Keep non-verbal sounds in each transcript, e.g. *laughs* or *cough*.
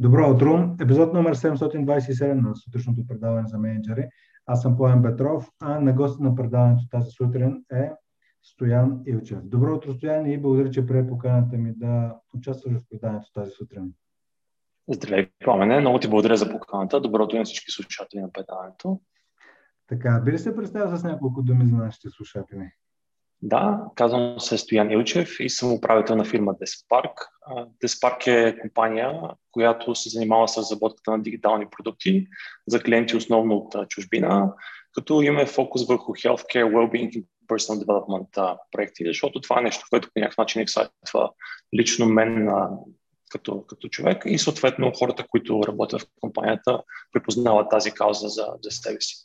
Добро утро! Епизод номер 727 на сутрешното предаване за менеджери. Аз съм Поем Петров, а на гост на предаването тази сутрин е Стоян Илчев. Добро утро, Стоян, и благодаря, че прие поканата ми да участваш в предаването тази сутрин. Здравей, Пламене. Много ти благодаря за поканата. Добро утро на всички слушатели на предаването. Така, би ли се представя с няколко думи за нашите слушатели? Да, казвам се Стоян Илчев и съм управител на фирма Despark. Despark е компания, която се занимава с разработката на дигитални продукти за клиенти основно от чужбина, като имаме фокус върху healthcare, well-being и personal development проекти, защото това е нещо, което по някакъв начин ексайтва лично мен като, като човек и съответно хората, които работят в компанията, припознават тази кауза за, за себе си.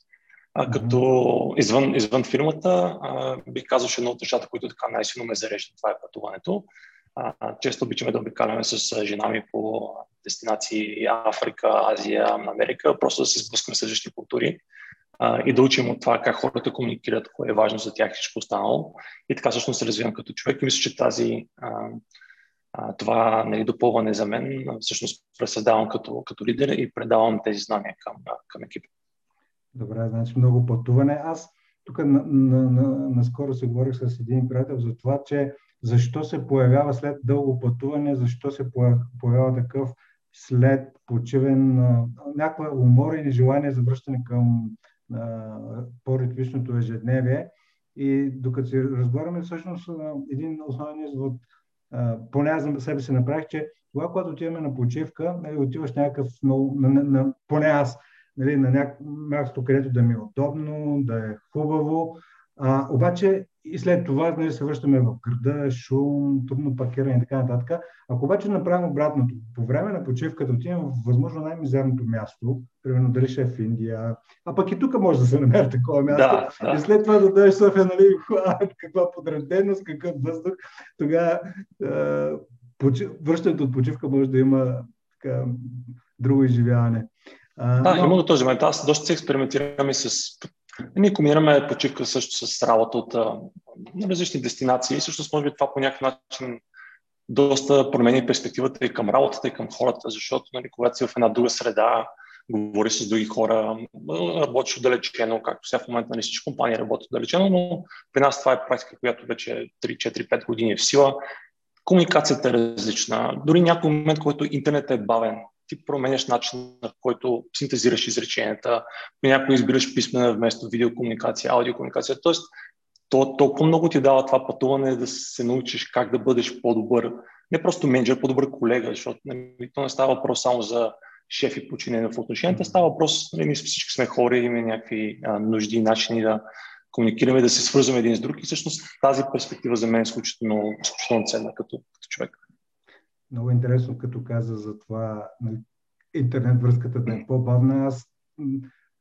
А, като извън, извън фирмата, а, бих казал, че едно от нещата, които така най-силно ме зарежда, това е пътуването. Често обичаме да обикаляме с жена ми по дестинации Африка, Азия, Америка, просто да се сблъскаме с различни култури а, и да учим от това как хората комуникират, кое е важно за тях и всичко останало. И така всъщност се развивам като човек и мисля, че тази, а, а, това нали, допълване за мен всъщност пресъздавам като, като лидер и предавам тези знания към, към екипа. Добре, значи много пътуване. Аз тук на, на, на, наскоро се говорих с един приятел за това, че защо се появява след дълго пътуване, защо се появява такъв след почивен, някаква умора и нежелание за връщане към по-ритмичното ежедневие. И докато си разговаряме, всъщност един основен извод, поне аз за себе си направих, че това, когато отиваме на почивка, нали, отиваш някакъв на, на, на, поне аз, нали, на някакво място, където да ми е удобно, да е хубаво. А, обаче и след това нали, се връщаме в града, шум, трудно паркиране и така нататък. Ако обаче направим обратното, по време на почивката отиваме в възможно най-мизерното място, примерно дали ще е в Индия, а пък и тук може да се намери такова място. Да, да. И след това да дадеш София, нали, каква подреденост, какъв въздух, тогава връщането от почивка може да има така, друго изживяване. А, да, но... има този момент. Аз доста се експериментирам и с... Ние комбинираме почивка също с работа от на различни дестинации. И всъщност, може би това по някакъв начин доста промени перспективата и към работата, и към хората, защото нали, когато си в една друга среда, говори с други хора, работиш отдалечено, както сега в момента нали, всички компании работят отдалечено, но при нас това е практика, която вече 3-4-5 години е в сила. Комуникацията е различна. Дори някой момент, който интернет е бавен, ти променяш начина, на който синтезираш изреченията, при някой избираш писмена вместо видеокомуникация, аудиокомуникация. Тоест, то толкова много ти дава това пътуване да се научиш как да бъдеш по-добър, не просто менеджер, по-добър колега, защото нали, то не става въпрос само за шеф и подчинение в отношенията, става въпрос, нали, ние всички сме хора, имаме някакви а, нужди и начини да комуникираме, да се свързваме един с друг. И всъщност тази перспектива за мен е изключително, изключително ценна като, като човек много интересно, като каза за това нали, интернет връзката да е по-бавна. Аз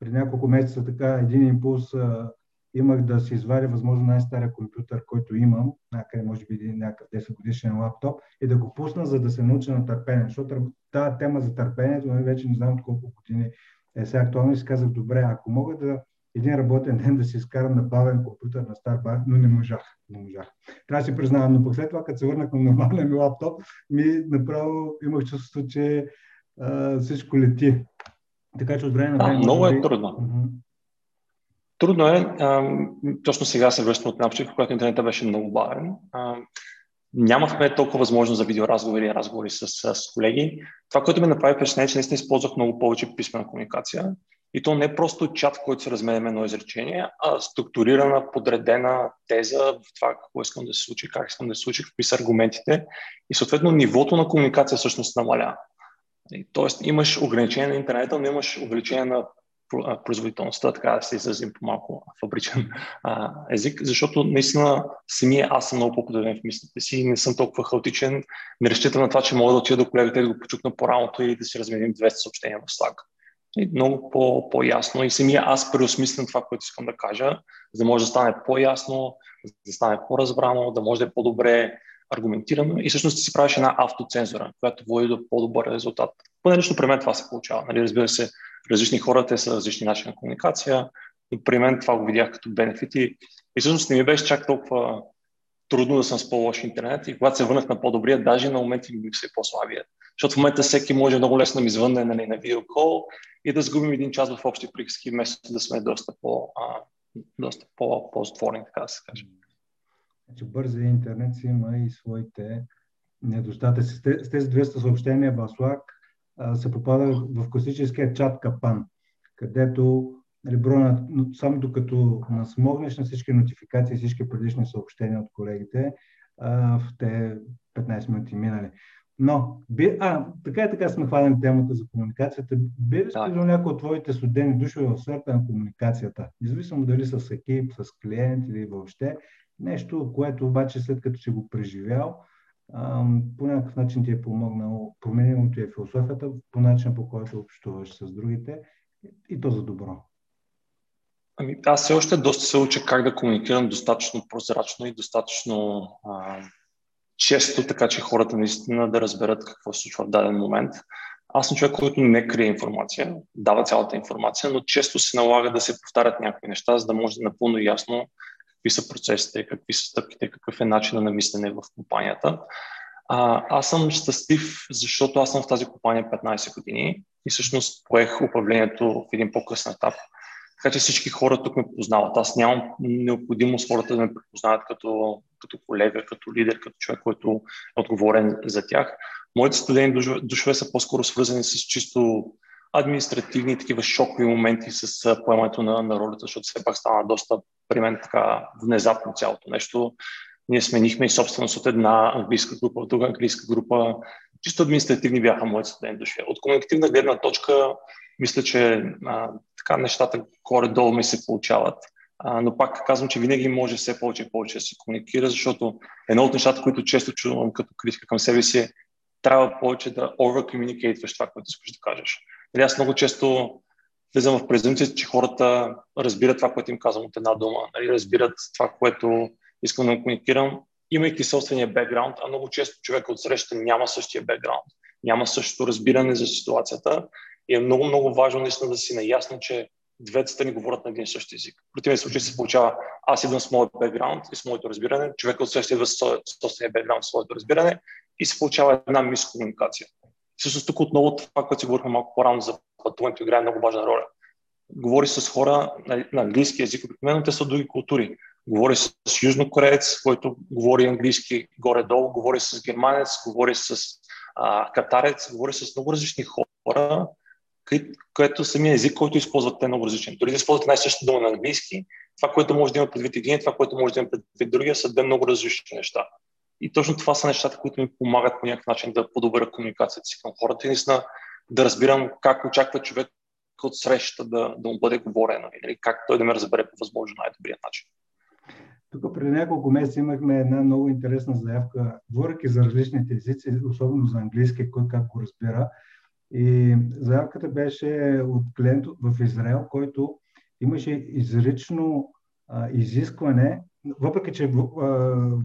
при няколко месеца така един импулс а, имах да си извадя възможно най-стария компютър, който имам, някъде може би някакъв 10 годишен лаптоп, и да го пусна, за да се науча на търпение. Защото тази тема за търпението, нали, вече не знам от колко години е сега актуално и си казах, добре, ако мога да един работен ден да си изкарам на бавен компютър на стар бар, но не можах. Не можах. Трябва да си признавам, но пък след това, като се върнах на нормалния ми лаптоп, ми направо имах чувството, че а, всичко лети. Така че от време на време... Много е трудно. Uh-huh. Трудно е. А, точно сега се връщам от една почивка, когато интернетът беше много бавен. А, нямахме толкова възможност за видеоразговори и разговори с, с колеги. Това, което ме направи впечатление, е, че наистина използвах много повече писмена комуникация. И то не е просто чат, в който се разменяме едно изречение, а структурирана, подредена теза в това какво искам да се случи, как искам да се случи, какви са аргументите. И съответно нивото на комуникация всъщност намаля. Тоест имаш ограничение на интернета, но имаш увеличение на производителността, така да се изразим по малко фабричен а, език, защото наистина самия аз съм много по-подреден в мислите си, не съм толкова хаотичен, не разчитам на това, че мога да отида до колегата и да го почукна по-раното и да си разменим 200 съобщения в Slack много по- по-ясно и самия аз преосмислям това, което искам да кажа, за да може да стане по-ясно, да стане по-разбрано, да може да е по-добре аргументирано и всъщност ти си правиш една автоцензура, която води до по-добър резултат. Поне лично при мен това се получава. Нали? Разбира се, различни хора, те са различни начини на комуникация, но при мен това го видях като бенефити и всъщност не ми беше чак толкова трудно да съм с по-лош интернет и когато се върнах на по-добрия, даже на моменти ми се по-слабия. Защото в момента всеки може много лесно да ми звънне нали, на видеокол и да сгубим един час в общи приказки, вместо да сме доста, по, а, доста по, по-затворени, така да се каже. Значи бързия интернет си има и своите недостатъци. С тези 200 съобщения Slack се попада в класическия чат капан, където нали, броя, само докато насмогнеш на всички нотификации, всички предишни съобщения от колегите, в те 15 минути минали. Но, би, а, така и така сме хванали темата за комуникацията. Би ли да. някои от твоите студени души в сферата на комуникацията, независимо дали с екип, с клиент или въобще, нещо, което обаче след като си го преживял, по някакъв начин ти е помогнал, променило ти е философията по начин по който общуваш с другите и то за добро. Ами, аз все още доста се уча как да комуникирам достатъчно прозрачно и достатъчно а, често, така че хората наистина да разберат какво се случва в даден момент. Аз съм човек, който не крие информация, дава цялата информация, но често се налага да се повтарят някакви неща, за да може да напълно ясно какви са процесите, какви са стъпките, какъв е начина на мислене в компанията. А, аз съм щастлив, защото аз съм в тази компания 15 години и всъщност поех управлението в един по-късен етап. Така че всички хора тук ме познават. Аз нямам необходимост хората да ме препознават като, като колега, като лидер, като човек, който е отговорен за тях. Моите студени душове са по-скоро свързани с чисто административни такива шокови моменти с поемането на, на ролята, защото все пак стана доста при мен така внезапно цялото нещо. Ние сменихме и собственост от една английска група, от друга английска група. Чисто административни бяха моите студени души. От комуникативна гледна точка, мисля, че а, така нещата горе-долу ми се получават. А, но пак казвам, че винаги може все повече и повече да се комуникира, защото едно от нещата, които често чувам като критика към себе си е трябва повече да over-communicate това, което искаш да кажеш. Нали, аз много често влизам в презумцията, че хората разбират това, което им казвам от една дума, нали, разбират това, което искам да комуникирам, имайки собствения бекграунд, а много често човек от среща няма същия бекграунд, няма същото разбиране за ситуацията и е много, много важно наистина да си наясно, че двете страни говорят на един и същи език. В противен случай се получава, аз идвам с моят бекграунд и с моето разбиране, човек от среща идва с собствения бекграунд, своето разбиране и се получава една мискомуникация. Всъщност тук отново това, което си говорихме малко по-рано за пътуването, играе много важна роля. Говори с хора на, на английски язик, обикновено те са други култури. Говори с южнокореец, който говори английски горе-долу, говори с германец, говори с а, катарец, говори с много различни хора, което самия език, който използват те е много различен. Дори да използват най-същата дума на английски, това, което може да има предвид един, това, което може да има предвид другия, са две много различни неща. И точно това са нещата, които ми помагат по някакъв начин да подобря комуникацията си към хората и наистина да разбирам как очаква човек от среща да, да му бъде говорено и нали, как той да ме разбере по възможно най-добрия начин. Тук преди няколко месеца имахме една много интересна заявка, говоряки за различните езици, особено за английски, кой как го разбира. И заявката беше от клиент в Израел, който имаше изрично а, изискване въпреки че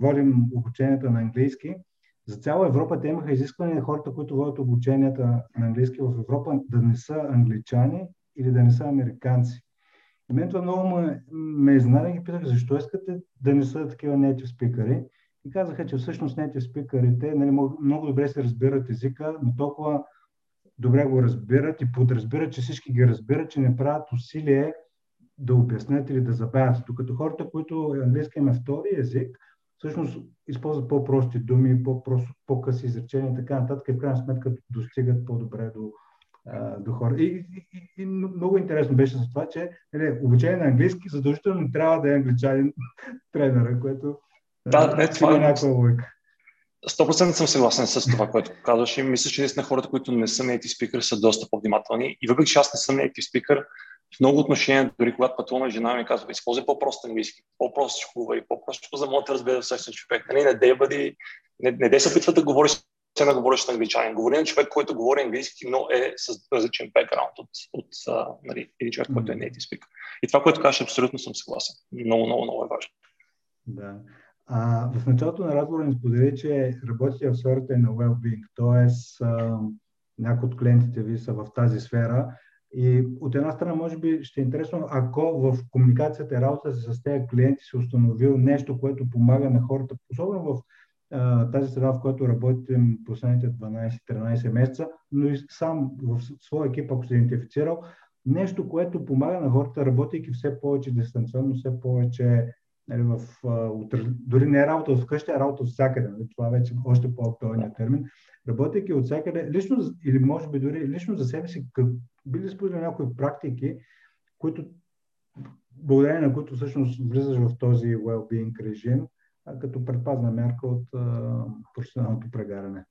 водим обученията на английски, за цяла Европа те имаха изискване хората, които водят обученията на английски в Европа, да не са англичани или да не са американци. И мен това много ме, ме изненада и питах, защо искате да не са такива native спикъри. И казаха, че всъщност native спикърите нали, много добре се разбират езика, но толкова добре го разбират и подразбират, че всички ги разбират, че не правят усилие да обяснят или да забавят. Докато хората, които английски има втори език, всъщност използват по-прости думи, по-къси изречения и така нататък и в крайна сметка достигат по-добре до, до хора. И, и, и много интересно беше за това, че нали, обучение на английски задължително трябва да е англичанин *laughs* тренера, което да, не, това е някаква логика. 100% съм съгласен с това, което казваш и мисля, че наистина хората, които не са native speaker, са доста по-внимателни. И въпреки, че аз не съм native speaker, в много отношения, дори когато пътуваме, жена ми казва, използвай по-прост английски, по-просто говори, по-просто, за да да разбере всеки човек. Нали, не дей бъди, не, не дей се опитва да говориш се на говориш на англичанин. Говори на човек, който говори английски, но е с различен бекграунд от, от а, нали, един човек, който е native speaker. И това, което кажеш, абсолютно съм съгласен. Много, много, много е важно. Да. А, в началото на разговора ни сподели, че работите в сферата на well-being, т.е. някои от клиентите ви са в тази сфера. И от една страна, може би ще е интересно, ако в комуникацията и работа с тези клиенти се установил нещо, което помага на хората, особено в тази среда, в която работим последните 12-13 месеца, но и сам в своя екип, ако се е идентифицирал, нещо, което помага на хората, работейки все повече дистанционно, все повече нали, в, дори не е работа от вкъщи, а работа от всякъде. Нали, това вече е още по-актуалният термин. Работейки от всякъде, лично, или може би дори лично за себе си, как, били споделили някои практики, които, благодарение на които всъщност влизаш в този well-being режим, като предпазна мярка от професионалното прегаране.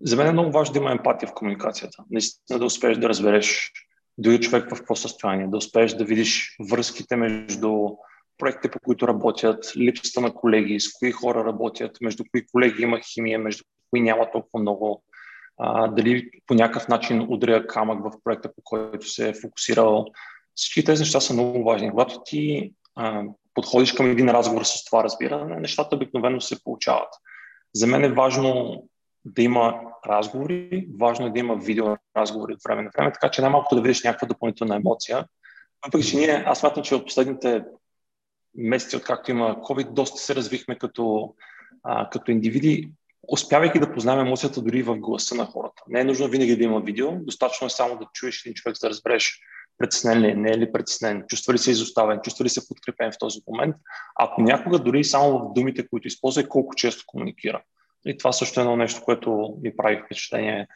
За мен е много важно да има емпатия в комуникацията. Наистина да успееш да разбереш дори човек в какво състояние, да успееш да видиш връзките между проектите, по които работят, липсата на колеги, с кои хора работят, между кои колеги има химия, между кои няма толкова много, а, дали по някакъв начин удря камък в проекта, по който се е фокусирал. Всички тези неща са много важни. Когато ти а, подходиш към един разговор с това разбиране, нещата обикновено се получават. За мен е важно да има разговори, важно е да има видео разговори от време на време, така че най-малкото да видиш някаква допълнителна емоция. Въпреки, че ние, аз смятам, че от последните месеци, откакто има COVID, доста се развихме като, а, като индивиди, успявайки да познаем емоцията дори в гласа на хората. Не е нужно винаги да има видео, достатъчно е само да чуеш един човек, да разбереш притеснен ли е, не е ли притеснен, чувства ли се изоставен, чувства ли се подкрепен в този момент, а понякога дори само в думите, които използва, колко често комуникира. И това също е едно нещо, което ми прави впечатление,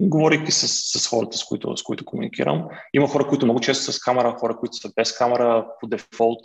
говорейки с, с хората, с които, с които комуникирам. Има хора, които много често са с камера, хора, които са без камера по дефолт.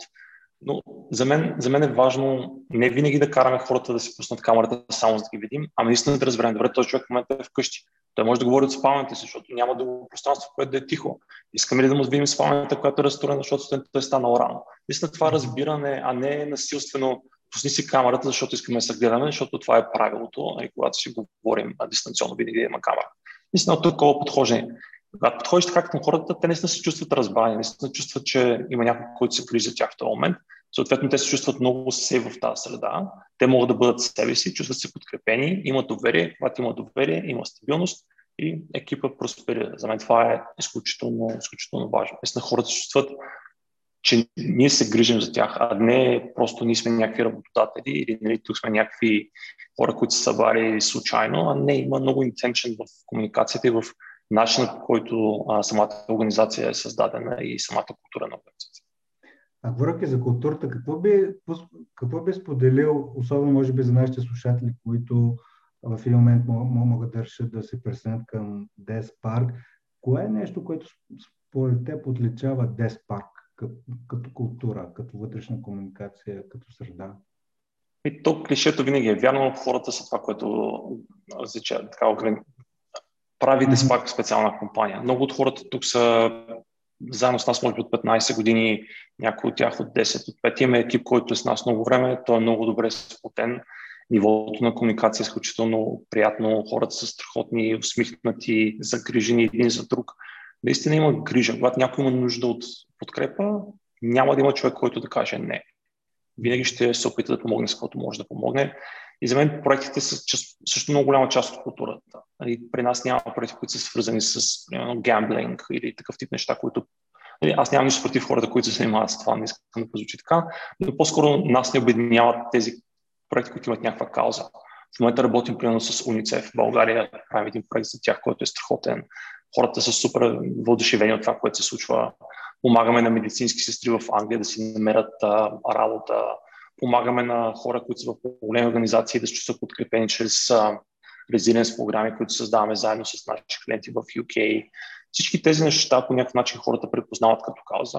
Но за мен, за мен е важно не винаги да караме хората да си пуснат камерата само за да ги видим, а наистина да разберем, добре, този човек в момента е вкъщи. Той може да говори от спалнята си, защото няма друго пространство, което да е тихо. Искаме ли да му видим спалнята, която е разстроена, защото той е станал рано. Наистина това разбиране, а не насилствено пусни си камерата, защото искаме да се гледаме, защото това е правилото, и когато си говорим дистанционно, винаги има камера. Наистина такова подхождане. Когато подходиш така към хората, те наистина се чувстват разбрани, наистина чувстват, че има някой, който се грижи за тях в този момент. Съответно, те се чувстват много се в тази среда. Те могат да бъдат себе си, чувстват се подкрепени, имат доверие. Когато има доверие, има стабилност и екипа просперира. За мен това е изключително, изключително важно. Наистина хората се чувстват че ние се грижим за тях, а не просто ние сме някакви работодатели или нали, тук сме някакви хора, които са събрали случайно, а не има много интеншен в комуникацията и в начина по който а, самата организация е създадена и самата култура на организацията. А говоряки за културата, какво би, какво би споделил, особено може би за нашите слушатели, които в един момент могат да решат да се пресенят към Дес Парк, кое е нещо, което според теб отличава Дес Парк? като, като култура, като вътрешна комуникация, като среда? И то клишето винаги е вярно, хората са това, което така. Прави Деспак специална компания. Много от хората тук са заедно с нас, може би от 15 години, някои от тях от 10, от 5. Имаме екип, който е с нас много време, той е много добре сплотен. Нивото на комуникация е изключително приятно, хората са страхотни, усмихнати, загрижени един за друг наистина има грижа. Когато някой има нужда от подкрепа, няма да има човек, който да каже не. Винаги ще се опита да помогне с каквото може да помогне. И за мен проектите са също много голяма част от културата. Нали, при нас няма проекти, които са свързани с примерно, гамблинг или такъв тип неща, които нали, аз нямам нищо против хората, които се занимават с това, не искам да позвучи така, но по-скоро нас не обединяват тези проекти, които имат някаква кауза. В момента работим примерно с УНИЦЕФ в България, правим един проект за тях, който е страхотен хората са супер въодушевени от това, което се случва. Помагаме на медицински сестри в Англия да си намерят а, работа. Помагаме на хора, които са в големи организации да се чувстват подкрепени чрез резиленс програми, които създаваме заедно с наши клиенти в UK. Всички тези неща по някакъв начин хората препознават като кауза.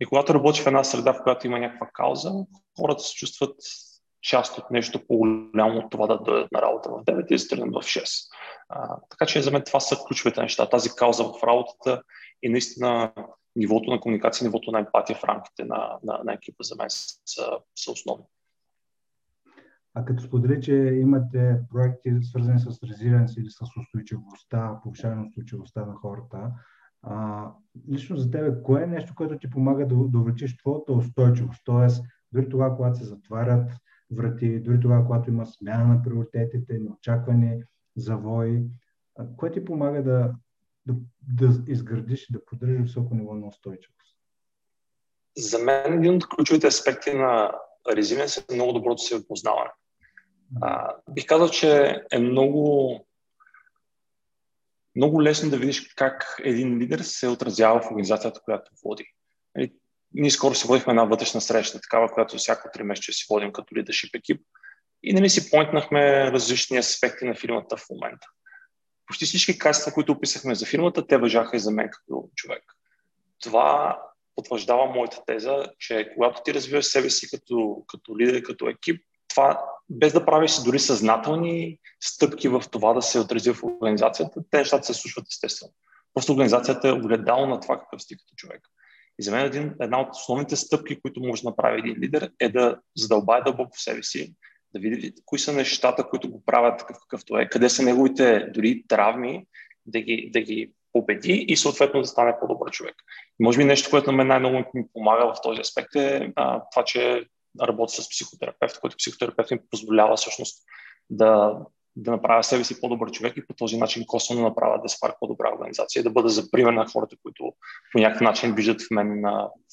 И когато работиш в една среда, в която има някаква кауза, хората се чувстват част от нещо по-голямо от това да дойдат на работа в 9 и да тръгнат в 6. А, така че за мен това са ключовите неща. Тази кауза в работата и наистина нивото на комуникация, нивото на емпатия в рамките на, на, на екипа за мен са, са основни. А като сподели, че имате проекти свързани с резилиенс или с устойчивостта, повишаване на устойчивостта на хората, а, лично за тебе, кое е нещо, което ти помага да, да увеличиш твоята устойчивост? Тоест, дори това, когато се затварят врати, дори това, когато има смяна на приоритетите, неочаквани завои, кое ти помага да, да, да изградиш и да поддържаш високо ниво на устойчивост? За мен един от ключовите аспекти на резилиенс е много доброто си опознаване. А, бих казал, че е много, много лесно да видиш как един лидер се отразява в организацията, която води. Нали, ние скоро си водихме една вътрешна среща, такава, която всяко три месеца си водим като лидершип екип. И нали си поинтнахме различни аспекти на фирмата в момента. Почти всички качества, които описахме за фирмата, те въжаха и за мен като човек. Това потвърждава моята теза, че когато ти развиваш себе си като, като лидер, като екип, това, без да правиш дори съзнателни стъпки в това да се отрази в организацията, те нещата се случват естествено. Просто организацията е огледало на това какъв си като човек. И за мен един, една от основните стъпки, които може да направи един лидер, е да задълбае дълбоко в себе си, да види кои са нещата, които го правят такъв какъвто е, къде са неговите дори травми, да ги, да ги победи и съответно да стане по-добър човек. И може би нещо, което на мен най-много ми помага в този аспект е а, това, че работя с психотерапевт, който психотерапевт ми позволява всъщност да, да направя себе си по-добър човек и по този начин косвено направя да спарк по-добра организация да бъда за пример на хората, които по някакъв начин виждат в мен,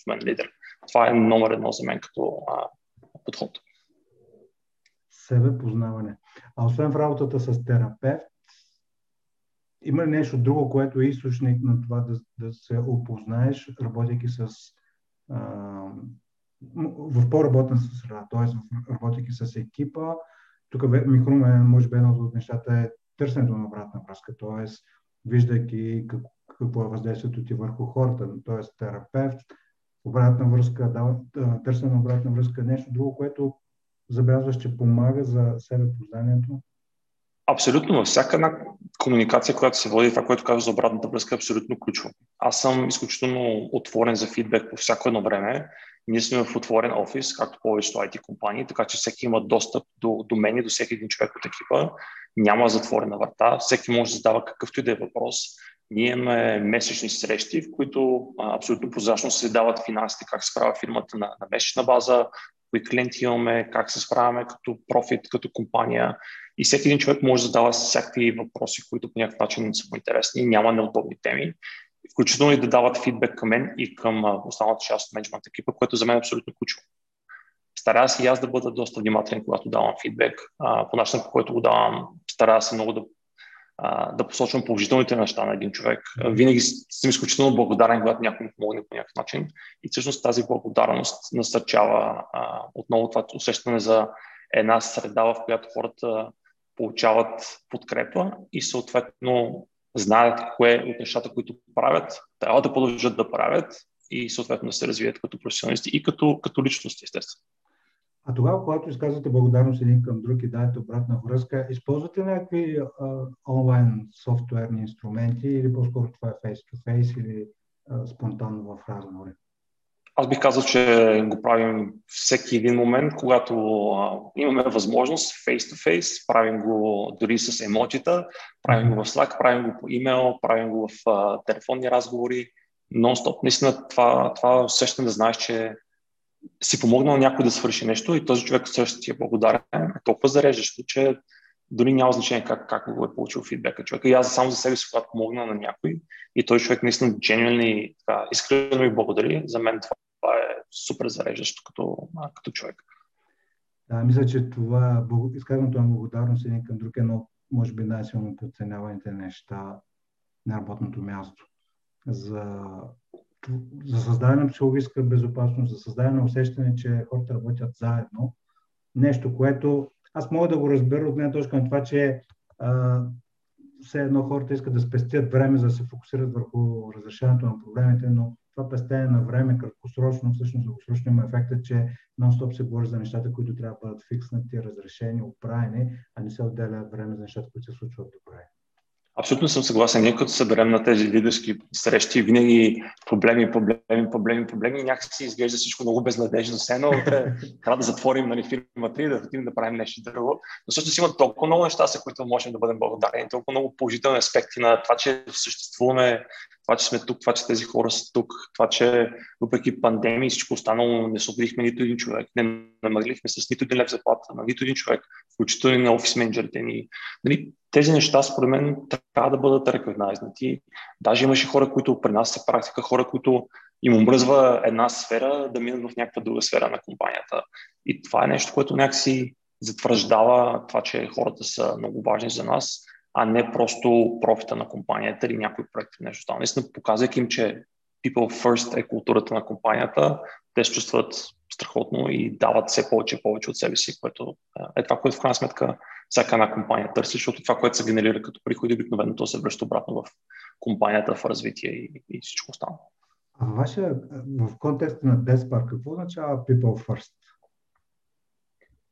в мен лидер. Това е номер едно за мен като а, подход. Себе познаване. А освен в работата с терапевт, има ли нещо друго, което е източник на това да, да се опознаеш, работейки с а, в по-работна среда, т.е. работейки с екипа. Тук ми хрума, може би, едно от нещата е търсенето на обратна връзка, т.е. виждайки какво е въздействието ти върху хората, т.е. терапевт, обратна връзка, да, търсене на обратна връзка, нещо друго, което забелязваш, че помага за себе познанието? Абсолютно, във всяка една комуникация, която се води, това, което казва за обратната връзка, е абсолютно ключово. Аз съм изключително отворен за фидбек по всяко едно време. Ние сме в отворен офис, както повечето IT компании, така че всеки има достъп до, до мен и до всеки един човек от екипа. Няма затворена врата, всеки може да задава какъвто и да е въпрос. Ние имаме месечни срещи, в които абсолютно прозрачно се дават финансите, как се справя фирмата на, на месечна база, кои клиенти имаме, как се справяме като профит, като компания. И всеки един човек може да задава всякакви въпроси, които по някакъв начин са му интересни, няма неудобни теми включително и да дават фидбек към мен и към останалата част от менеджмент екипа, което за мен е абсолютно ключово. Старая се и аз да бъда доста внимателен, когато давам фидбек. по начина, по който го давам, старая се много да, да посочвам положителните неща на един човек. Винаги съм изключително благодарен, когато някой ми помогне по някакъв начин. И всъщност тази благодарност насърчава отново това усещане за една среда, в която хората получават подкрепа и съответно знаят кое от нещата, които правят, трябва да продължат да правят и съответно да се развият като професионалисти и като, като личности, естествено. А тогава, когато изказвате благодарност един към друг и дадете обратна връзка, използвате някакви а, онлайн софтуерни инструменти или по-скоро това е face-to-face или а, спонтанно в разговори? Аз бих казал, че го правим всеки един момент, когато а, имаме възможност face-to-face, правим го дори с емотита, правим го в Slack, правим го по имейл, правим го в а, телефонни разговори, нон-стоп. Наистина това, това усещане да знаеш, че си помогнал някой да свърши нещо и този човек също ти е благодарен, е толкова зареждащо, че дори няма значение как, как го е получил фидбека човека. И аз само за себе си, когато помогна на някой и той човек наистина genuinely, искрено ми благодари, за мен това това е супер зареждащо като, като човек. Да, мисля, че това изказването на благодарност един към друг е едно, може би, най-силно подценяваните неща на работното място. За, за създаване на психологическа безопасност, за създаване на усещане, че хората работят заедно. Нещо, което аз мога да го разбера от гледна точка на това, че а, все едно хората искат да спестят време, за да се фокусират върху разрешаването на проблемите, но това пестене на време, краткосрочно, всъщност дългосрочно има ефекта, че нон-стоп се говори за нещата, които трябва да бъдат фикснати, разрешени, оправени, а не се отделя време за нещата, които се случват добре. Абсолютно съм съгласен. Ние като съберем на тези лидерски срещи, винаги проблеми, проблеми, проблеми, проблеми, някакси изглежда всичко много безнадежно. Все едно трябва да затворим нали, фирмата и да отидем да правим нещо друго. Но всъщност има толкова много неща, за които можем да бъдем благодарни, толкова много положителни аспекти на това, че съществуваме това, че сме тук, това, че тези хора са тук, това, че въпреки пандемия и всичко останало не освободихме нито един човек, не намалихме с нито един лев заплата на нито един човек, включително и на офис менеджерите ни. Нали, тези неща, според мен, трябва да бъдат рекогнайзнати. Даже имаше хора, които при нас се практика, хора, които им омръзва една сфера да минат в някаква друга сфера на компанията. И това е нещо, което някакси затвърждава това, че хората са много важни за нас, а не просто профита на компанията или някой проект или нещо там. Наистина, показвайки им, че people first е културата на компанията, те се чувстват страхотно и дават все повече и повече от себе си, което е това, което в крайна сметка всяка една компания търси, защото това, което се генерира като приходи, обикновено то се връща обратно в компанията, в развитие и, и всичко останало. А вашия, в контекста на Despar, какво означава People First?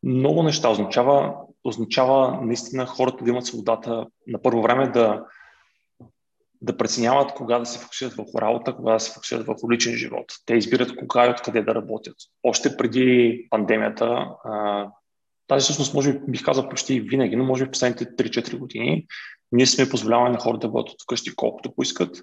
Много неща означава. Означава наистина хората да имат свободата на първо време да, да преценяват кога да се фокусират върху работа, кога да се фокусират върху личен живот. Те избират кога и откъде да работят. Още преди пандемията, тази всъщност може би бих казал почти винаги, но може би последните 3-4 години, ние сме позволявали на хората да бъдат от вкъщи колкото поискат.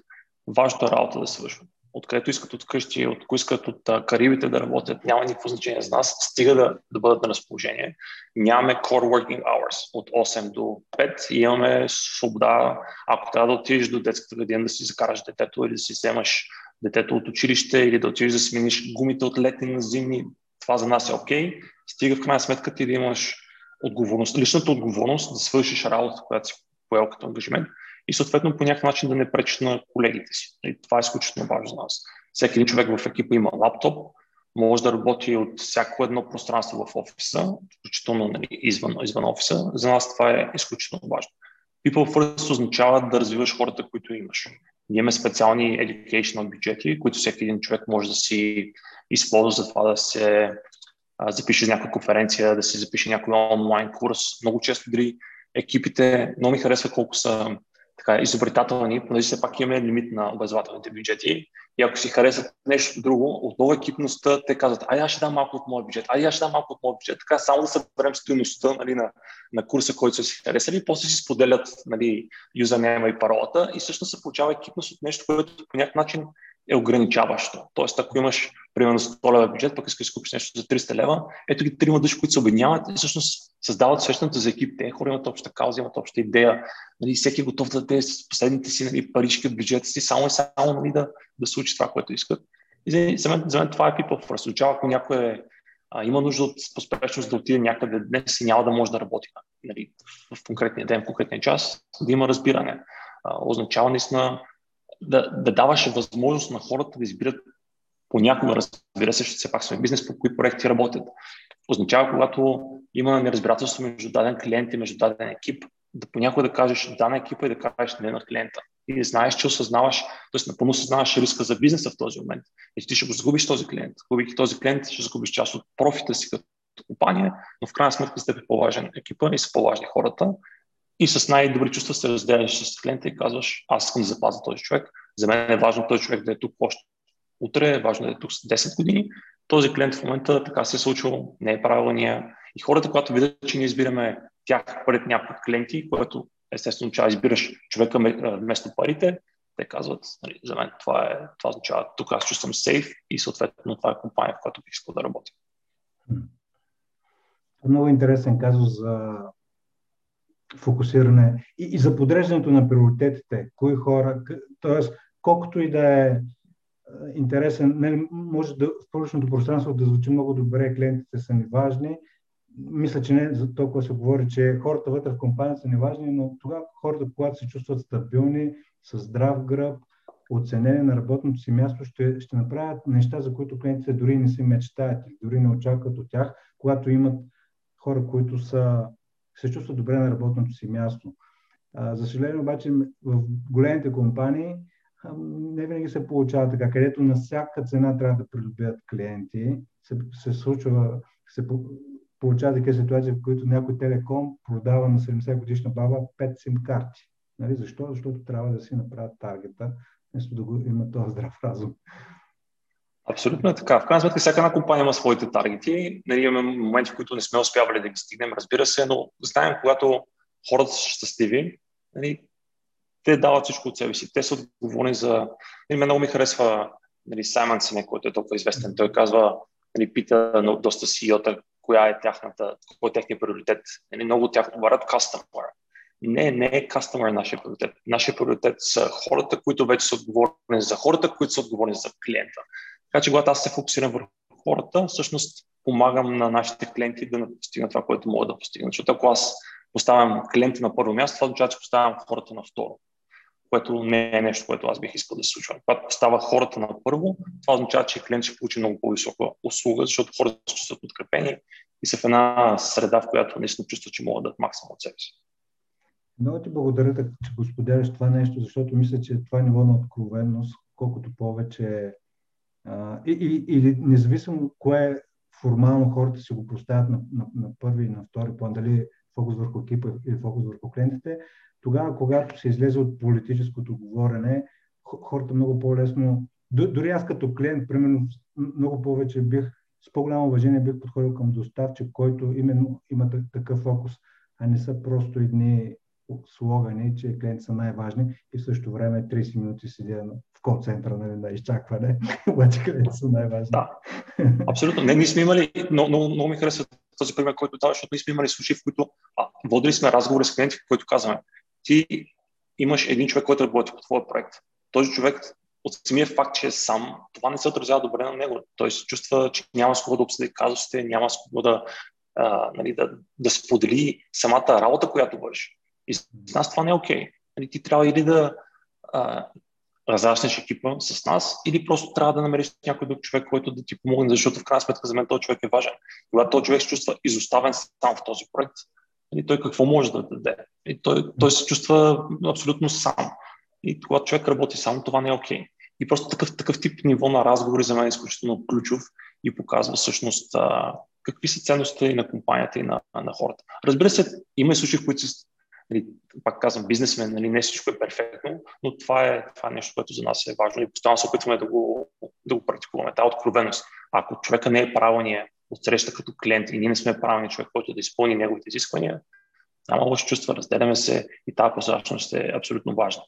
Важната работа да свършват откъдето искат от къщи, от искат от Карибите да работят, няма никакво значение за нас, стига да, да бъдат на разположение. Нямаме core working hours от 8 до 5 и имаме свобода, ако трябва да отидеш до детската градина да си закараш детето или да си вземаш детето от училище или да отидеш да смениш гумите от летни на зимни, това за нас е окей. Okay. Стига в крайна сметка ти да имаш отговорност, личната отговорност да свършиш работата, която си поел като ангажимент и съответно по някакъв начин да не пречиш на колегите си. И това е изключително важно за нас. Всеки един човек в екипа има лаптоп, може да работи от всяко едно пространство в офиса, включително нали, извън, извън офиса. За нас това е изключително важно. People First означава да развиваш хората, които имаш. Ние имаме специални educational бюджети, които всеки един човек може да си използва за това да се а, запише някаква конференция, да си запише някой онлайн курс. Много често дори екипите, много ми харесва колко са така, изобретателни, понеже все пак имаме лимит на образователните бюджети. И ако си харесат нещо друго, отново екипността, те казват, ай, аз ще дам малко от моя бюджет, ай, аз ще дам малко от моя бюджет, така само да съберем стоеността нали, на, на курса, който са си харесали, после си споделят нали, юзернейма и паролата и всъщност се получава екипност от нещо, което по някакъв начин е ограничаващо. Тоест, ако имаш, примерно, 100 лева бюджет, пък искаш да купиш нещо за 300 лева, ето ги трима души, които се обединяват и всъщност създават усещането за екип. Те хора имат обща кауза, имат обща идея. Нали, всеки е готов да даде с последните си нали, парички от бюджета си, само и само нали, да, да случи това, което искат. И за мен, за мен това е people first. Означава, ако някой е, а, има нужда от поспешност да отиде някъде днес и няма да може да работи нали, в конкретния ден, в конкретния час, да има разбиране. А, означава наистина да, да даваш възможност на хората да избират понякога, разбира се, ще все пак сме бизнес, по кои проекти работят. Означава, когато има неразбирателство между даден клиент и между даден екип, да понякога да кажеш да на екипа и да кажеш не на клиента. И знаеш, че осъзнаваш, т.е. напълно осъзнаваш риска за бизнеса в този момент. И ти ще го загубиш този клиент. Губики този клиент, ще загубиш част от профита си като компания, но в крайна сметка за теб е по-важен екипа и са по-важни хората и с най-добри чувства се разделяш с клиента и казваш, аз искам да запазя този човек. За мен е важно този човек да е тук още утре, е важно да е тук с 10 години. Този клиент в момента така се е случил, не е правилния. И хората, когато видят, че ние избираме тях пред някои клиенти, което естествено, че избираш човека вместо парите, те казват, нали, за мен това, е, това означава, тук аз чувствам сейф и съответно това е компания, в която бих искал да работя. Много интересен казус за фокусиране и, и за подреждането на приоритетите. Кои хора, т.е. колкото и да е интересен, не, нали, може да, в публичното пространство да звучи много добре, клиентите са ни важни. Мисля, че не за толкова се говори, че хората вътре в компанията са ни важни, но тогава хората, когато се чувстват стабилни, с здрав гръб, оценение на работното си място, ще, ще направят неща, за които клиентите дори не си мечтаят дори не очакват от тях, когато имат хора, които са се чувстват добре на работното си място. За съжаление обаче в големите компании не винаги се получава така, където на всяка цена трябва да придобият клиенти. Се, се случва, се получава такива ситуации, в които някой телеком продава на 70 годишна баба 5 сим карти. Нали? Защо? Защото трябва да си направят таргета, вместо да го има този здрав разум. Абсолютно е така. В крайна сметка, всяка една компания има своите таргети. Нали, имаме моменти, в които не сме успявали да ги стигнем, разбира се, но знаем, когато хората са щастливи, нали, те дават всичко от себе си. Те са отговорни за... Нали, много ми харесва нали, Саймън Сине, който е толкова известен. Той казва, нали, пита на доста CEO-та, коя е тяхната, кой е техния приоритет. Нали, много от тях отговарят customer. Не, не е customer нашия приоритет. Нашия приоритет са хората, които вече са отговорни за хората, които са отговорни за клиента. Така че когато аз се фокусирам върху хората, всъщност помагам на нашите клиенти да постигнат това, което могат да постигнат. Защото ако аз поставям клиента на първо място, това означава, че поставям хората на второ, което не е нещо, което аз бих искал да се случва. Когато поставя хората на първо, това означава, че клиент ще получи много по-висока услуга, защото хората се чувстват подкрепени и са в една среда, в която наистина чувстват, че могат да дадат максимум от себе си. Много ти благодаря, че го споделяш това нещо, защото мисля, че това ниво на откровенност, колкото повече и, или независимо кое формално хората си го поставят на, на, на първи и на втори план, дали фокус върху екипа или фокус върху клиентите, тогава, когато се излезе от политическото говорене, хората много по-лесно, дори аз като клиент, примерно, много повече бих, с по-голямо уважение бих подходил към доставчик, който именно има такъв фокус, а не са просто едни слогани, че клиенти са най-важни и в същото време 30 минути седя кол центъра нали, на изчакване, *laughs* обаче клиенти са най-важни. Да, абсолютно. Не, ние сме имали, много, много, много ми харесва този пример, който даваш, защото ние сме имали случаи, в които а, водили сме разговори с клиенти, в които казваме, ти имаш един човек, който работи по твоя проект. Този човек от самия факт, че е сам, това не се отразява добре на него. Той се чувства, че няма с кого да обсъди казусите, няма с кого да, а, нали, да, да сподели самата работа, която върши. И с нас това не е окей. Okay. Нали, ти трябва или да а, разраснеш екипа с нас, или просто трябва да намериш някой друг човек, който да ти помогне, защото в крайна сметка за мен този човек е важен. Когато този човек се чувства изоставен сам в този проект, нали, той какво може да даде? И той, той се чувства абсолютно сам. И когато човек работи сам, това не е окей. Okay. И просто такъв, такъв тип ниво на разговори за мен е изключително ключов и показва всъщност какви са ценностите и на компанията и на, на хората. Разбира се, има и случаи, в които се нали, пак казвам, бизнесмен, нали, не всичко е перфектно, но това е, това е нещо, което за нас е важно и постоянно се опитваме да го, да го практикуваме. Тази откровеност. Ако човека не е правилния от среща като клиент и ние не сме правилният човек, който да изпълни неговите изисквания, няма лошо чувства, разделяме се и тази прозрачност е абсолютно важна.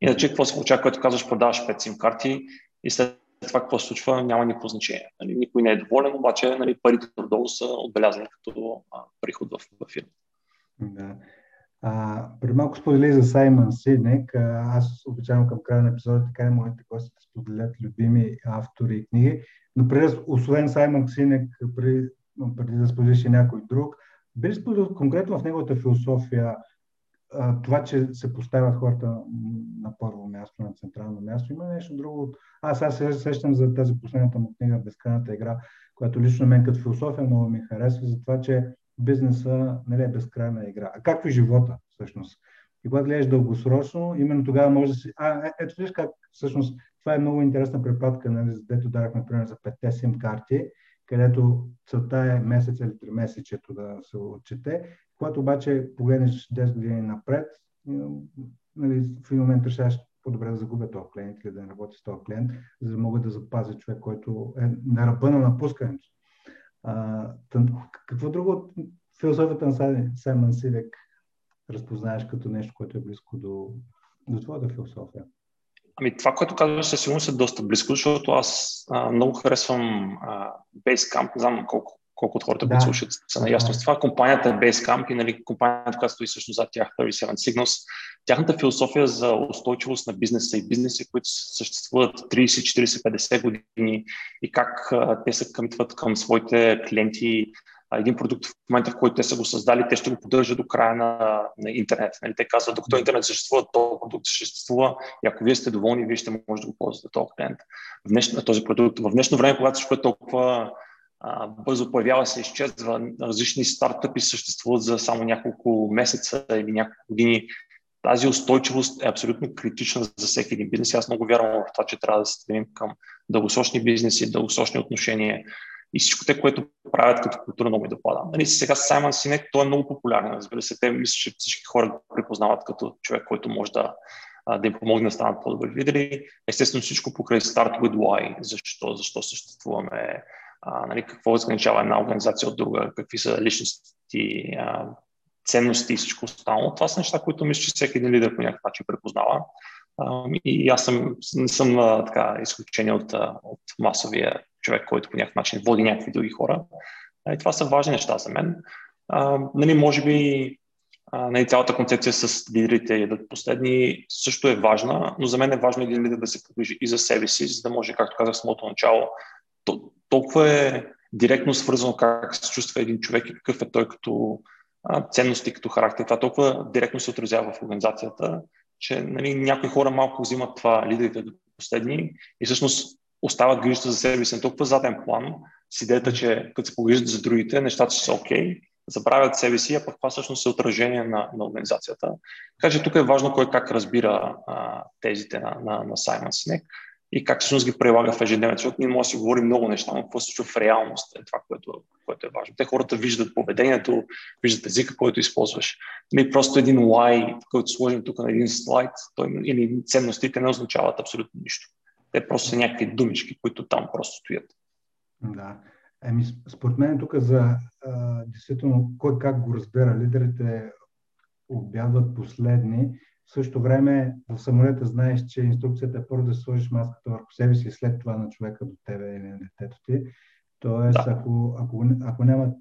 Иначе, какво се получава, когато казваш, продаваш 5 сим карти и след това какво се случва, няма никакво значение. Нали, никой не е доволен, обаче нали, парите отдолу са отбелязани като а, приход в, в фирмата. Да. А, преди малко сподели за Саймън Сиднек. Аз обичавам към края на епизода, така и моите гости да споделят любими автори и книги. Но преди, освен Саймън Синек, преди, преди да споделиш и някой друг, би ли споделил конкретно в неговата философия това, че се поставят хората на първо място, на централно място. Има нещо друго. Аз сега се сещам за тази последната му книга Безкрайната игра, която лично мен като философия много ми харесва, за това, че бизнеса нали, е безкрайна игра. А както и живота, всъщност. И когато гледаш дългосрочно, именно тогава може да си... А, е, ето виж как всъщност това е много интересна препратка, нали, дето дарахме пример за петте сим карти, където целта е месец или три месечето да се отчете. Когато обаче погледнеш 10 години напред, нали, в един момент решаваш по-добре да загубя този клиент или да не работи с този клиент, за да могат да запазя човек, който е на ръба на напускането. Тън, какво друго от философията на Саймън Сивек разпознаеш като нещо, което е близко до, до твоята философия? Ами това, което казваш, със сигурност е доста близко, защото аз а, много харесвам а, Basecamp. Не знам колко, колко от хората, да. които слушат, са наясно с това. Компанията Basecamp и нали, компанията, която стои всъщност за тях, 37 Signals, тяхната философия за устойчивост на бизнеса и бизнеси, които съществуват 30, 40, 50 години и как а, те се къмитват към своите клиенти, един продукт в момента, в който те са го създали, те ще го поддържат до края на, на интернет. Нали? Те казват, докато интернет съществува, този продукт съществува и ако вие сте доволни, вие ще може да го ползвате този клиент. В днешно, този продукт. В днешно време, когато всичко е толкова бързо появява се, изчезва, различни стартъпи съществуват за само няколко месеца или няколко години, тази устойчивост е абсолютно критична за всеки един бизнес. Аз много вярвам в това, че трябва да се стремим към дългосрочни бизнеси, дългосрочни отношения и всичко те, което правят като култура, много ми допада. Нали, сега Саймън Синек, той е много популярен. Разбира се, те мисля, че всички хора го припознават като човек, който може да, да им помогне да станат по-добри лидери. Естествено всичко покрай Start with Why, защо, защо съществуваме, а, нали, какво разграничава една организация от друга, какви са личности, а, ценности и всичко останало. Това са неща, които мисля, че всеки един лидер по някакъв начин препознава. А, и аз съм, не съм а, така изключение от, от масовия човек, който по някакъв начин води някакви други хора. И това са важни неща за мен. А, нали, може би а, нали, цялата концепция с лидерите ядат последни също е важна, но за мен е важно един лидер да се погрижи и за себе си, за да може, както казах в самото начало, толкова е директно свързано как се чувства един човек и какъв е той като а, ценности, като характер. Това толкова директно се отразява в организацията, че нали, някои хора малко взимат това лидерите до последни и всъщност остават грижата за себе си на толкова заден план, с идеята, че като се погрижат за другите, нещата са окей, okay, забравят себе си, а пък това всъщност е отражение на, на организацията. Така че тук е важно кой как разбира а, тезите на, на, на Саймон Снек и как всъщност ги прилага в ежедневието, защото ние може да си говорим много неща, но какво се случва в реалност е това, което, което е важно. Те хората виждат поведението, виждат езика, който използваш. Ми просто един why, който сложим тук на един слайд, той, или ценностите не означават абсолютно нищо. Те просто са някакви думички, които там просто стоят. Да. Еми, според мен тук за а, действително кой как го разбира. Лидерите обядват последни. В същото време в самолета знаеш, че инструкцията е първо да сложиш маската върху себе си и след това на човека до тебе или на детето ти. Тоест, да. ако, ако, ако нямат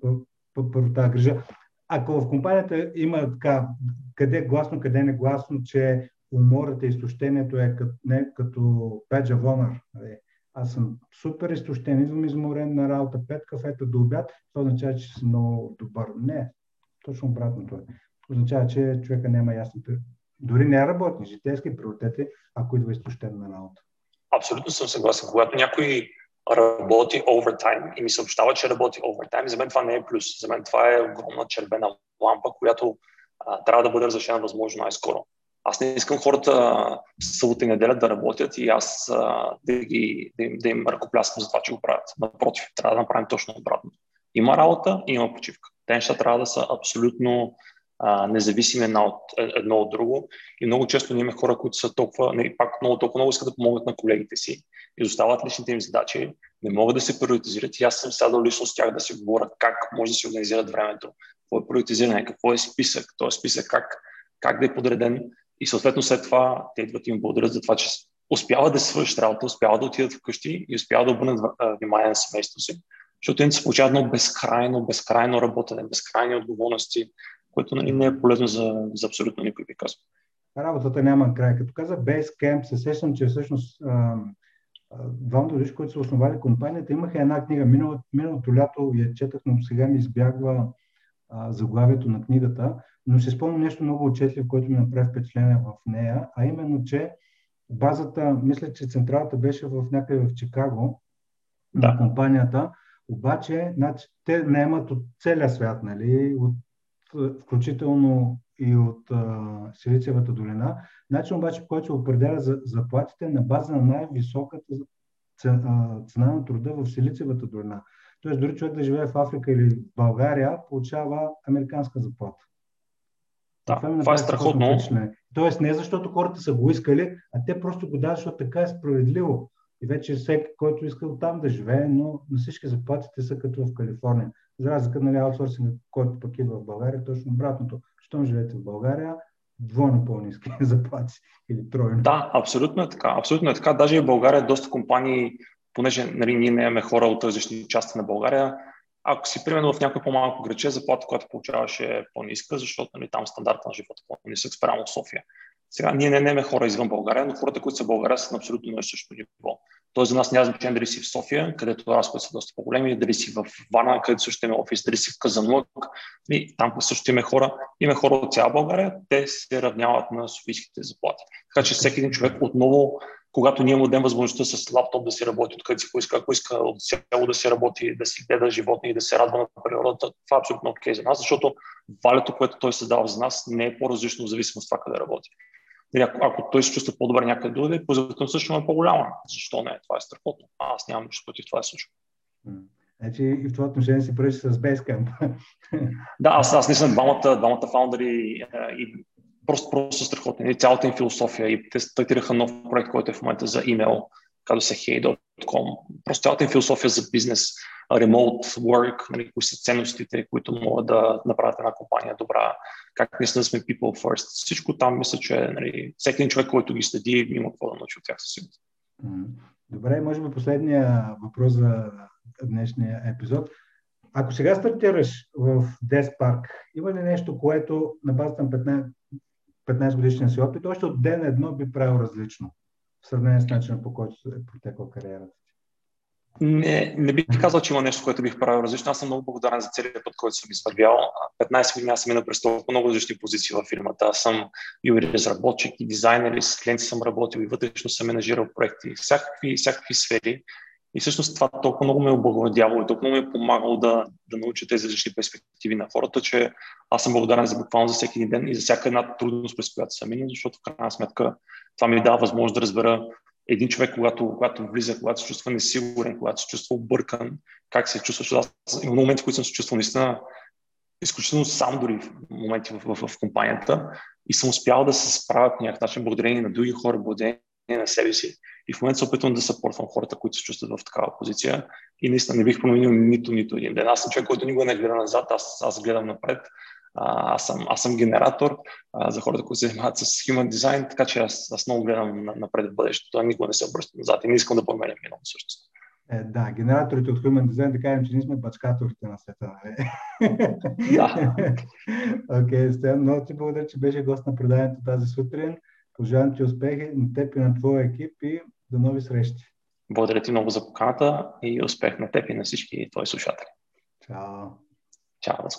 първо тази грижа, ако в компанията има така, къде гласно, къде не гласно, че умората и изтощението е като, не, като honor. Нали? Аз съм супер изтощен, идвам изморен на работа, пет кафета до обяд, това означава, че съм много добър. Не, точно обратното е. Означава, че човека няма ясно, дори не работни, житейски приоритети, ако идва изтощен на работа. Абсолютно съм съгласен. Когато някой работи овертайм и ми съобщава, че работи овертайм, за мен това не е плюс. За мен това е огромна червена лампа, която а, трябва да бъде разрешена възможно най-скоро. Аз не искам хората събота и неделя да работят и аз а, да, ги, да, им, да им ръкопляскам за това, че го правят. Напротив, трябва да направим точно обратно. Има работа има почивка. Те неща трябва да са абсолютно а, независими една от, е, едно от друго. И много често ние имаме хора, които са толкова, не, пак много, толкова много искат да помогнат на колегите си, изостават личните им задачи, не могат да се приоритизират. И аз съм сядал лично с тях да си говоря как може да се организират времето, какво е приоритизиране, какво е списък, този списък как, как да е подреден и съответно след това те идват и им благодарят за това, че успяват да свършат работа, успяват да отидат вкъщи и успяват да обърнат внимание на семейството си. Защото им се получава едно безкрайно, безкрайно работене, безкрайни отговорности, което нали, не е полезно за, за абсолютно никой, би казал. Работата няма край. Като каза Basecamp, се сещам, че всъщност двамата души, които са основали компанията, имаха една книга. Минало, миналото лято я четах, но сега ми избягва а, заглавието на книгата, но ще спомня нещо много отчетливо, което ми направи впечатление в нея, а именно, че базата, мисля, че централата беше в някъде в Чикаго, да. на компанията, обаче значи, те наемат от целия свят, нали, от, включително и от а, Силициевата долина. Начин обаче, по който се определя за заплатите на база на най-високата цена, цена на труда в Силициевата долина. Тоест, дори човек да живее в Африка или в България, получава американска заплата. Да, това, това е страхотно. Тоест, не защото хората са го искали, а те просто го дават, защото така е справедливо. И вече всеки, който иска там да живее, но на всички заплатите са като в Калифорния. За разлика, нали, аутсорсинг, който пък идва в България, точно обратното. Щом живеете в България, двойно по-низки *laughs* заплати или тройно. Да, абсолютно е така. Абсолютно е така. Даже в България доста компании понеже нали, ние не имаме хора от различни части на България, ако си примерно в някой по-малко граче, заплата, която получаваш е по-ниска, защото нали, там стандарта на живота е по-нисък спрямо София. Сега ние не имаме хора извън България, но хората, които са в България, са на абсолютно на същото ниво. Тоест за нас няма значение дали си в София, където разходите са доста по-големи, дали си в Вана, където също има офис, дали си в Казанлък, и там също има хора. Има хора от цяла България, те се равняват на софийските заплати. Така че всеки един човек отново когато ние му дадем възможността с лаптоп да си работи откъде си поиска, ако иска от село да си работи, да си гледа животни и да се радва на природата, това е абсолютно окей okay за нас, защото валето, което той създава за нас, не е по-различно в зависимост от това къде работи. И ако, ако той се чувства по-добре някъде другаде, ползата също е по-голяма. Защо не? Това е страхотно. Аз нямам нищо против това да случва. Значи и в това отношение си пръщи с Basecamp. да, аз, аз не съм двамата, двамата фаундъри и просто, просто страхотни. И цялата им философия и те стартираха нов проект, който е в момента за имейл, казва се hey.com. Просто цялата им философия за бизнес, remote work, нали, кои са ценностите, които могат да направят една компания добра, как наистина сме people first. Всичко там мисля, че нали, всеки един човек, който ги следи, има какво да научи от тях със сигурност. Добре, може би последния въпрос за днешния епизод. Ако сега стартираш в Park, има ли нещо, което на базата на 15, 15 годишния си опит, още от ден едно би правил различно в сравнение с начина по който е протекла кариерата ти? Не, не бих казал, че има нещо, което бих правил различно. Аз съм много благодарен за целият път, който съм извървял. 15 години аз съм минал през толкова много различни позиции в фирмата. Аз съм и разработчик, и дизайнер, и с клиенти съм работил, и вътрешно съм менажирал проекти, всякакви, всякакви сфери. И всъщност това толкова много ме е облагодявало и толкова много ми е помагало да, да науча тези различни перспективи на хората, че аз съм благодарен за буквално за всеки ден и за всяка една трудност, през която съм минал, защото в крайна сметка това ми дава възможност да разбера един човек, когато, когато влиза, когато се чувства несигурен, когато се чувства объркан, как се чувства, аз има моменти, в които съм се чувствал наистина изключително сам дори в моменти в, в, в компанията и съм успял да се справя по някакъв начин благодарение на други хора, благодарение на себе си. И в момента се опитвам да съпортвам хората, които се чувстват в такава позиция. И наистина не бих променил нито, нито един ден. Аз съм човек, който никога не гледа назад, аз, аз гледам напред. А, аз, съм, аз съм генератор а, за хората, които се занимават с human design, така че аз, аз много гледам напред в бъдещето, а никога не се обръщам назад и не искам да променя минало всъщност. Е, да, генераторите от Human Design, да кажем, че ние сме бачкаторите на света. Нали? Да. *laughs* Окей, okay, много ти благодаря, че беше гост на предаването тази сутрин. Пожелавам ти успехи на теб и на твоя екип и до нови срещи. Благодаря ти много за поканата и успех на теб и на всички твои слушатели. Чао. Чао.